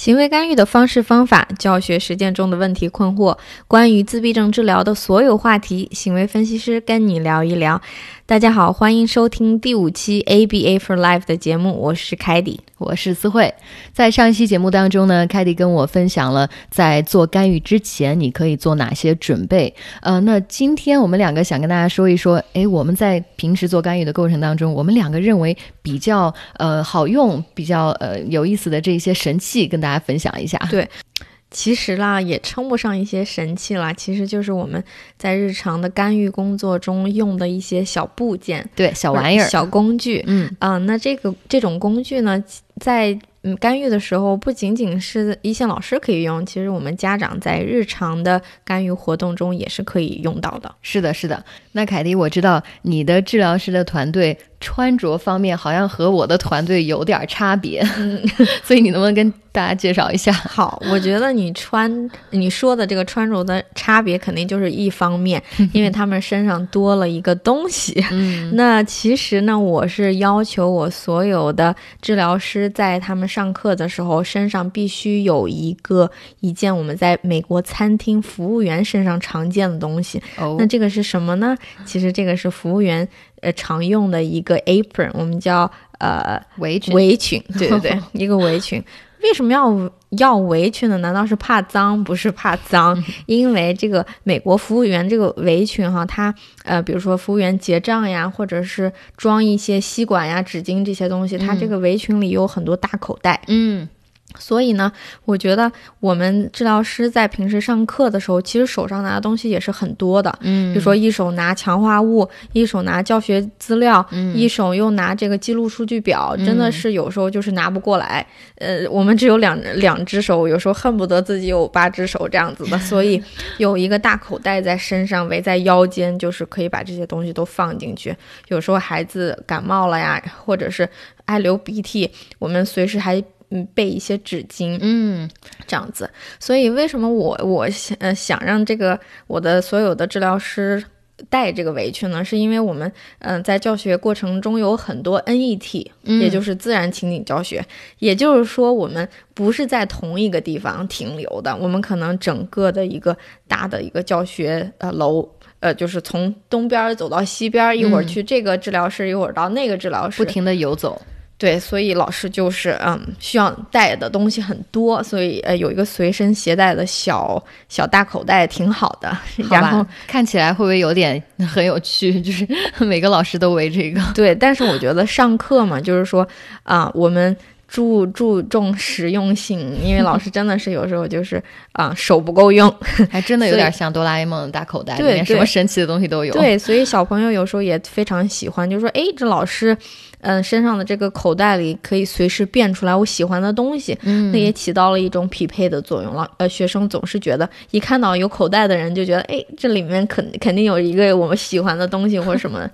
行为干预的方式方法、教学实践中的问题困惑，关于自闭症治疗的所有话题，行为分析师跟你聊一聊。大家好，欢迎收听第五期 ABA for Life 的节目，我是凯迪，我是思慧。在上一期节目当中呢，凯迪跟我分享了在做干预之前你可以做哪些准备。呃，那今天我们两个想跟大家说一说，诶，我们在平时做干预的过程当中，我们两个认为比较呃好用、比较呃有意思的这些神器，跟大家分享一下。对。其实啦，也称不上一些神器啦，其实就是我们在日常的干预工作中用的一些小部件，对，小玩意儿、小工具。嗯啊，那这个这种工具呢，在嗯干预的时候，不仅仅是一线老师可以用，其实我们家长在日常的干预活动中也是可以用到的。是的，是的。那凯迪，我知道你的治疗师的团队。穿着方面好像和我的团队有点差别，所以你能不能跟大家介绍一下？好，我觉得你穿你说的这个穿着的差别肯定就是一方面，因为他们身上多了一个东西。嗯，那其实呢，我是要求我所有的治疗师在他们上课的时候身上必须有一个一件我们在美国餐厅服务员身上常见的东西。哦，那这个是什么呢？其实这个是服务员。呃，常用的一个 apron，我们叫呃围裙，围裙，对对对，一个围裙。为什么要要围裙呢？难道是怕脏？不是怕脏，因为这个美国服务员这个围裙哈，它呃，比如说服务员结账呀，或者是装一些吸管呀、纸巾这些东西，它这个围裙里有很多大口袋。嗯。所以呢，我觉得我们治疗师在平时上课的时候，其实手上拿的东西也是很多的。嗯，比如说一手拿强化物，一手拿教学资料，嗯，一手又拿这个记录数据表，真的是有时候就是拿不过来。呃，我们只有两两只手，有时候恨不得自己有八只手这样子的。所以有一个大口袋在身上，围在腰间，就是可以把这些东西都放进去。有时候孩子感冒了呀，或者是爱流鼻涕，我们随时还。嗯，备一些纸巾，嗯，这样子。所以为什么我我想呃想让这个我的所有的治疗师带这个围裙呢？是因为我们嗯在教学过程中有很多 NET，也就是自然情景教学，也就是说我们不是在同一个地方停留的，我们可能整个的一个大的一个教学呃楼，呃就是从东边走到西边，一会儿去这个治疗室，一会儿到那个治疗室，不停的游走。对，所以老师就是嗯，需要带的东西很多，所以呃，有一个随身携带的小小大口袋挺好的。然后看起来会不会有点很有趣？就是 每个老师都围这个。对，但是我觉得上课嘛，就是说啊，我们注注重实用性，因为老师真的是有时候就是啊手不够用，还真的有点像哆啦 A 梦的大口袋，里面什么神奇的东西都有。对，所以小朋友有时候也非常喜欢，就说哎，这老师。嗯，身上的这个口袋里可以随时变出来我喜欢的东西，嗯，那也起到了一种匹配的作用了。呃，学生总是觉得一看到有口袋的人，就觉得哎，这里面肯肯定有一个我们喜欢的东西或者什么。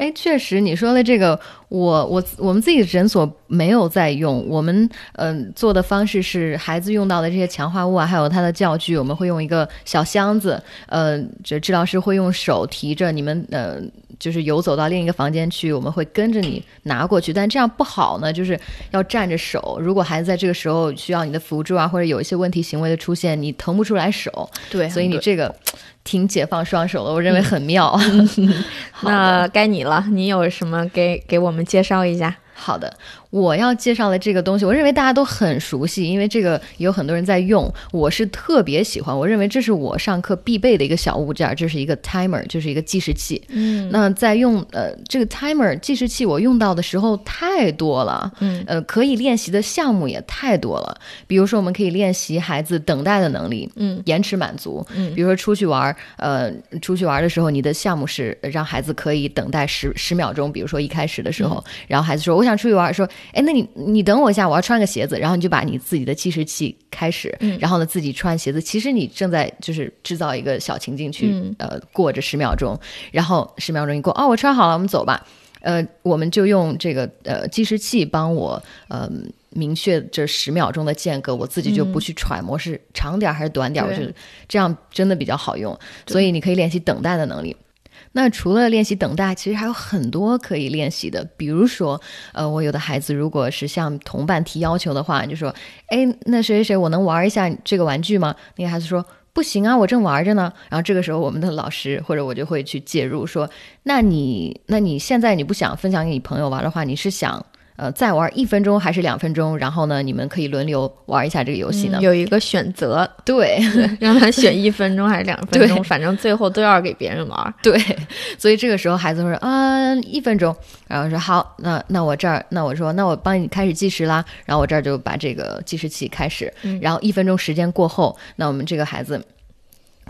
哎，确实你说的这个，我我我们自己的诊所没有在用，我们嗯做的方式是孩子用到的这些强化物啊，还有他的教具，我们会用一个小箱子，呃，这治疗师会用手提着，你们呃。就是游走到另一个房间去，我们会跟着你拿过去，但这样不好呢，就是要站着手。如果孩子在这个时候需要你的辅助啊，或者有一些问题行为的出现，你腾不出来手。对，所以你这个挺解放双手的，我认为很妙。那该你了，你有什么给给我们介绍一下？好的。我要介绍的这个东西，我认为大家都很熟悉，因为这个有很多人在用。我是特别喜欢，我认为这是我上课必备的一个小物件，这是一个 timer，就是一个计时器。嗯，那在用呃这个 timer 计时器，我用到的时候太多了。嗯，呃，可以练习的项目也太多了。比如说，我们可以练习孩子等待的能力，嗯，延迟满足。嗯，比如说出去玩，呃，出去玩的时候，你的项目是让孩子可以等待十十秒钟。比如说一开始的时候，然后孩子说我想出去玩，说，哎，那你你。等我一下，我要穿个鞋子，然后你就把你自己的计时器开始，然后呢自己穿鞋子。其实你正在就是制造一个小情境去，呃，过这十秒钟，然后十秒钟一过，哦，我穿好了，我们走吧。呃，我们就用这个呃计时器帮我呃明确这十秒钟的间隔，我自己就不去揣摩是长点还是短点，我觉得这样真的比较好用。所以你可以练习等待的能力。那除了练习等待，其实还有很多可以练习的。比如说，呃，我有的孩子如果是向同伴提要求的话，就说：“哎，那谁谁谁，我能玩一下这个玩具吗？”那个孩子说：“不行啊，我正玩着呢。”然后这个时候，我们的老师或者我就会去介入，说：“那你，那你现在你不想分享给你朋友玩的话，你是想？”呃，再玩一分钟还是两分钟？然后呢，你们可以轮流玩一下这个游戏呢。有一个选择，对，让他选一分钟还是两分钟，反正最后都要给别人玩。对，所以这个时候孩子会说啊，一分钟，然后说好，那那我这儿，那我说那我帮你开始计时啦。然后我这儿就把这个计时器开始，然后一分钟时间过后，那我们这个孩子。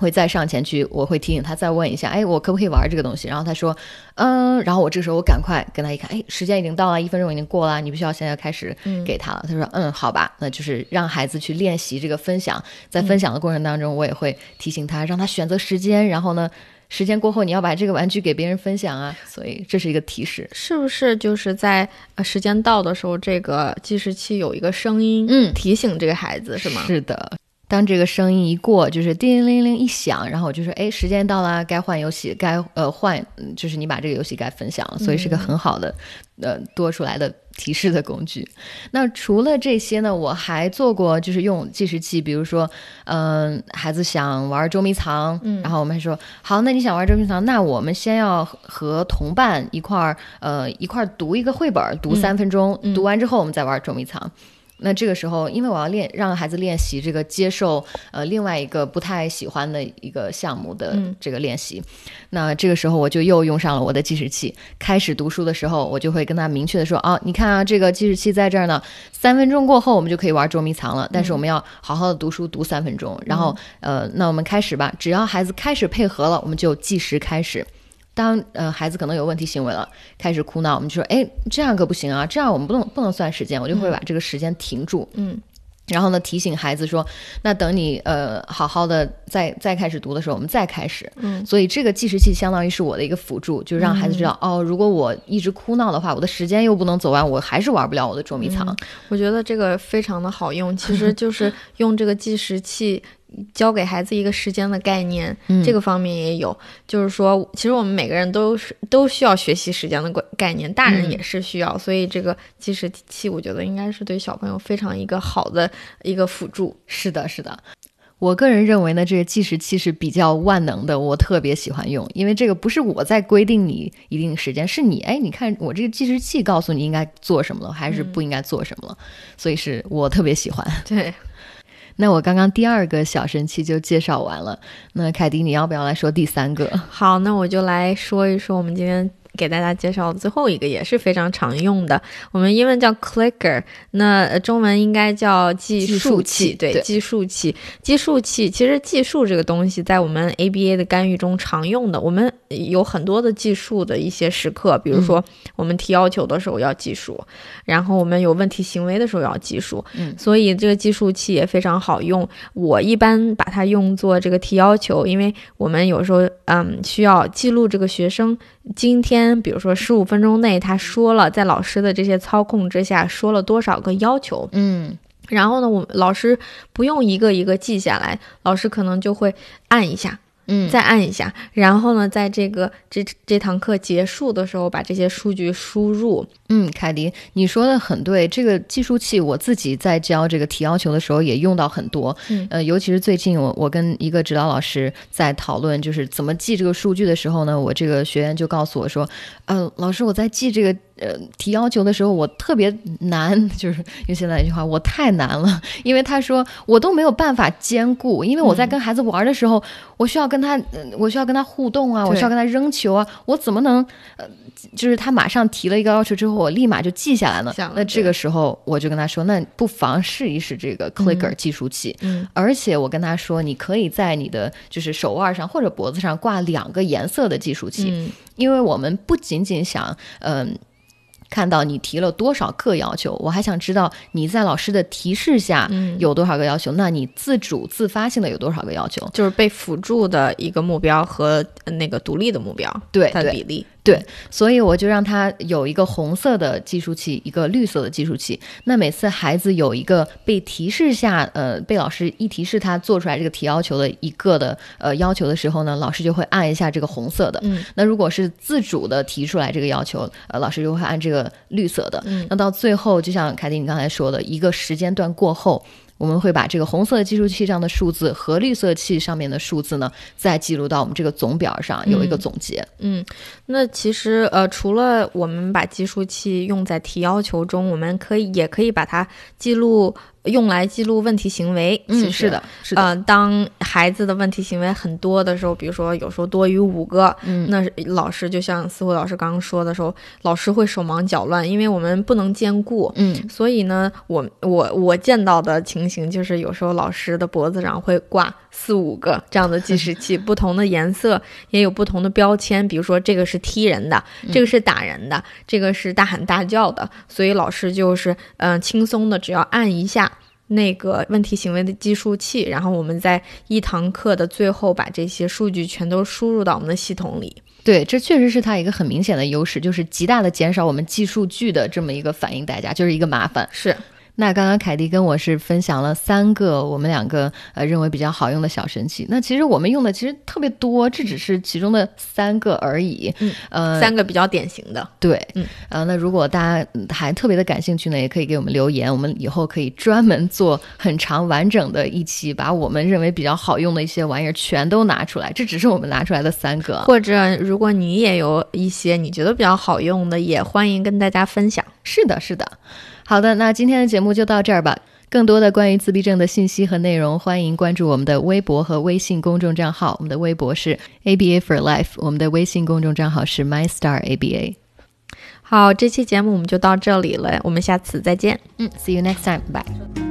会再上前去，我会提醒他再问一下，哎，我可不可以玩这个东西？然后他说，嗯，然后我这时候我赶快跟他一看，哎，时间已经到了，一分钟已经过了，你必须要现在开始给他了。他说，嗯，好吧，那就是让孩子去练习这个分享，在分享的过程当中，我也会提醒他，让他选择时间，然后呢，时间过后你要把这个玩具给别人分享啊。所以这是一个提示，是不是就是在呃时间到的时候，这个计时器有一个声音，嗯，提醒这个孩子是吗？是的。当这个声音一过，就是叮铃铃一响，然后我就说：“哎，时间到了，该换游戏，该呃换，就是你把这个游戏该分享了。”所以是个很好的，呃，多出来的提示的工具。那除了这些呢，我还做过，就是用计时器，比如说，嗯，孩子想玩捉迷藏，然后我们还说：“好，那你想玩捉迷藏，那我们先要和同伴一块儿，呃，一块儿读一个绘本，读三分钟，读完之后我们再玩捉迷藏。”那这个时候，因为我要练让孩子练习这个接受呃另外一个不太喜欢的一个项目的这个练习，那这个时候我就又用上了我的计时器。开始读书的时候，我就会跟他明确的说啊，你看啊，这个计时器在这儿呢，三分钟过后我们就可以玩捉迷藏了。但是我们要好好的读书，读三分钟。然后呃，那我们开始吧。只要孩子开始配合了，我们就计时开始。当呃孩子可能有问题行为了，开始哭闹，我们就说，哎，这样可不行啊，这样我们不能不能算时间，我就会把这个时间停住，嗯，然后呢提醒孩子说，那等你呃好好的再再开始读的时候，我们再开始，嗯，所以这个计时器相当于是我的一个辅助，就让孩子知道，哦，如果我一直哭闹的话，我的时间又不能走完，我还是玩不了我的捉迷藏。我觉得这个非常的好用，其实就是用这个计时器。教给孩子一个时间的概念，这个方面也有，就是说，其实我们每个人都是都需要学习时间的概概念，大人也是需要，所以这个计时器，我觉得应该是对小朋友非常一个好的一个辅助。是的，是的，我个人认为呢，这个计时器是比较万能的，我特别喜欢用，因为这个不是我在规定你一定时间，是你，哎，你看我这个计时器告诉你应该做什么了，还是不应该做什么了，所以是我特别喜欢。对。那我刚刚第二个小神器就介绍完了，那凯迪你要不要来说第三个？好，那我就来说一说我们今天。给大家介绍最后一个也是非常常用的，我们英文叫 clicker，那中文应该叫计数器。对，计数器，计数器。其实计数这个东西在我们 ABA 的干预中常用的，我们有很多的计数的一些时刻，比如说我们提要求的时候要计数，然后我们有问题行为的时候要计数。嗯，所以这个计数器也非常好用。我一般把它用作这个提要求，因为我们有时候嗯需要记录这个学生。今天，比如说十五分钟内，他说了在老师的这些操控之下说了多少个要求，嗯，然后呢，我老师不用一个一个记下来，老师可能就会按一下。嗯，再按一下，然后呢，在这个这这堂课结束的时候，把这些数据输入。嗯，凯迪，你说的很对，这个计数器我自己在教这个提要求的时候也用到很多。嗯，呃，尤其是最近我我跟一个指导老师在讨论，就是怎么记这个数据的时候呢，我这个学员就告诉我说，呃，老师我在记这个。呃，提要求的时候我特别难，就是用现在一句话，我太难了，因为他说我都没有办法兼顾，因为我在跟孩子玩的时候，我需要跟他，我需要跟他互动啊，我需要跟他扔球啊，我怎么能，呃，就是他马上提了一个要求之后，我立马就记下来呢。那这个时候我就跟他说，那不妨试一试这个 clicker 计数器，嗯，而且我跟他说，你可以在你的就是手腕上或者脖子上挂两个颜色的计数器，嗯。因为我们不仅仅想，嗯。看到你提了多少个要求，我还想知道你在老师的提示下有多少个要求。那你自主自发性的有多少个要求？就是被辅助的一个目标和那个独立的目标，对它的比例。对，所以我就让他有一个红色的计数器，一个绿色的计数器。那每次孩子有一个被提示下，呃，被老师一提示他做出来这个提要求的一个的呃要求的时候呢，老师就会按一下这个红色的。嗯，那如果是自主的提出来这个要求，呃，老师就会按这个绿色的。嗯，那到最后，就像凯蒂你刚才说的，一个时间段过后。我们会把这个红色计数器上的数字和绿色器上面的数字呢，再记录到我们这个总表上，有一个总结。嗯，那其实呃，除了我们把计数器用在提要求中，我们可以也可以把它记录。用来记录问题行为，嗯，是的，是的。嗯，当孩子的问题行为很多的时候，比如说有时候多于五个，嗯，那老师就像思慧老师刚刚说的时候，老师会手忙脚乱，因为我们不能兼顾，嗯，所以呢，我我我见到的情形就是有时候老师的脖子上会挂四五个这样的计时器，不同的颜色也有不同的标签，比如说这个是踢人的，这个是打人的，这个是大喊大叫的，所以老师就是嗯轻松的，只要按一下。那个问题行为的计数器，然后我们在一堂课的最后把这些数据全都输入到我们的系统里。对，这确实是它一个很明显的优势，就是极大的减少我们记数据的这么一个反应代价，就是一个麻烦。是。那刚刚凯蒂跟我是分享了三个我们两个呃认为比较好用的小神器。那其实我们用的其实特别多，这只是其中的三个而已。嗯，呃，三个比较典型的。对，嗯，呃，那如果大家还特别的感兴趣呢，也可以给我们留言，我们以后可以专门做很长完整的一期，把我们认为比较好用的一些玩意儿全都拿出来。这只是我们拿出来的三个，或者如果你也有一些你觉得比较好用的，也欢迎跟大家分享。是的，是的。好的，那今天的节目就到这儿吧。更多的关于自闭症的信息和内容，欢迎关注我们的微博和微信公众账号。我们的微博是 ABA for Life，我们的微信公众账号是 My Star ABA。好，这期节目我们就到这里了，我们下次再见。嗯，See you next time，bye。